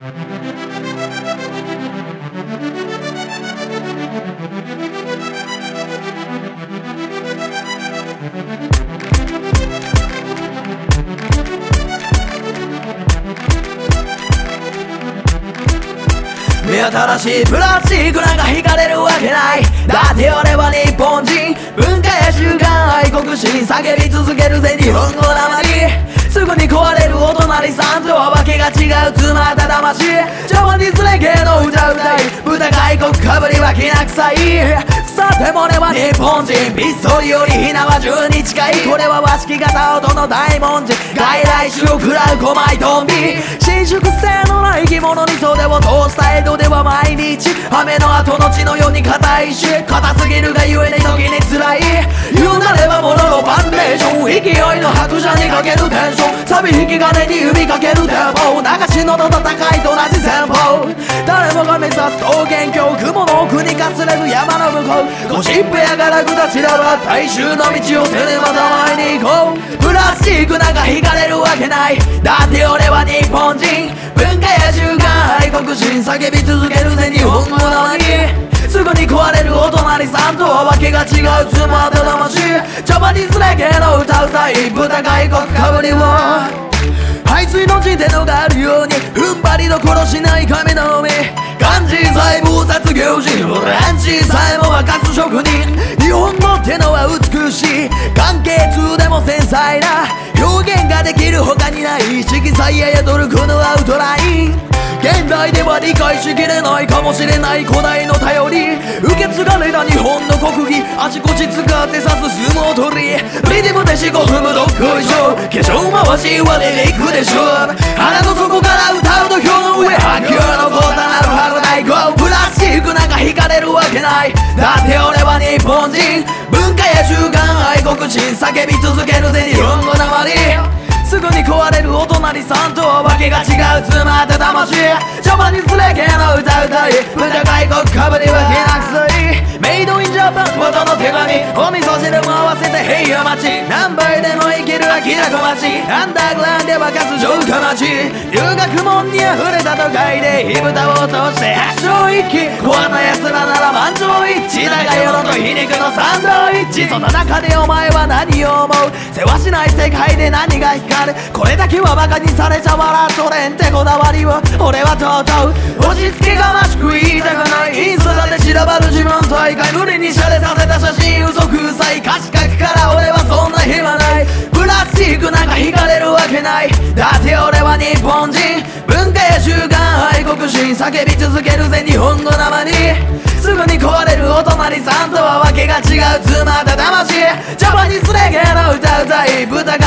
新しいプラスチックなんか引かれるわけない。だって俺は日本人。文化や習慣愛国心叫び続けるぜ。日本語なまり。う詰まった魂ジャパニーズレゲエの歌歌い。豚外国かぶりはきな臭い。さても俺は日本人ピストルよりひなは10に近い。これは和式型音の大文字。外来種を食らう5枚トンビ。伸縮性のない生き物に袖を通した江戸では毎日雨の後の血のように硬いし硬すぎるがゆえに時に辛い。言うなれば勢いの拍車にかけるテンションサビ引き金に指かけるテンポ。流しのどと高いと同じ戦法。誰もが目指す桃源郷雲の奥にかすれる山の向こう。ゴシップやガラクタ散らば大衆の道を背でまた前に行こう。プラスチックなんか引かれるわけない。だって俺は日本人。文化や習慣愛国心叫び続けるぜ日本語なのに。すぐに壊れるお隣さんとはわけが違う詰まった魂。ジャパニーズレゲエの歌うたい豚外国かぶりを。排水の時点のがあるように踏ん張りどころしない神の海漢字さえ菩薩行事ランチさえも沸かす職人。日本語ってのは美しい。関係通でも繊細な。表現ができる他にない。色彩や宿るこのアウトライン。現代では理解しきれないかもしれない古代の頼り。受け継がれた日本の国技あちこち使って指す相撲取り。リズムで四股踏むどっこいしょ化粧回しはリリックでしょ腹の底から歌う土俵の上波及のこたなる春大根プラスチックなんか引かれるわけない。だって俺は日本人。文化や習慣愛国心叫び続けるぜ。日本語な詰まった魂ジャパニスレゲの歌歌い豚外国かぶりは気なくいメイドインジャパン元の手紙お味噌汁も合わせて平和町何倍でもいける明らか町アンダーグラウンドで沸かす城下町留学門に溢れた都会で火蓋を落として発祥一気肉のサンドイッチ。その中でお前は何を思う？世話しない世界で何が光る？これだけはバカにされちゃ笑っとれんってこだわりを。俺はとうとう？落ち着きがましく言いたくない。インスタで散らばる自慢大会無理にシャレさせた写真嘘くさい歌詞書くから。俺はそんな暇ない。プラスチックなんか引かれるわけない。だって俺は日本人。文化や習慣愛国心叫び続けるぜ日本語なまに。すぐに壊れるお隣さんとは違う妻だ魂ジャパニーズレゲエの歌歌い豚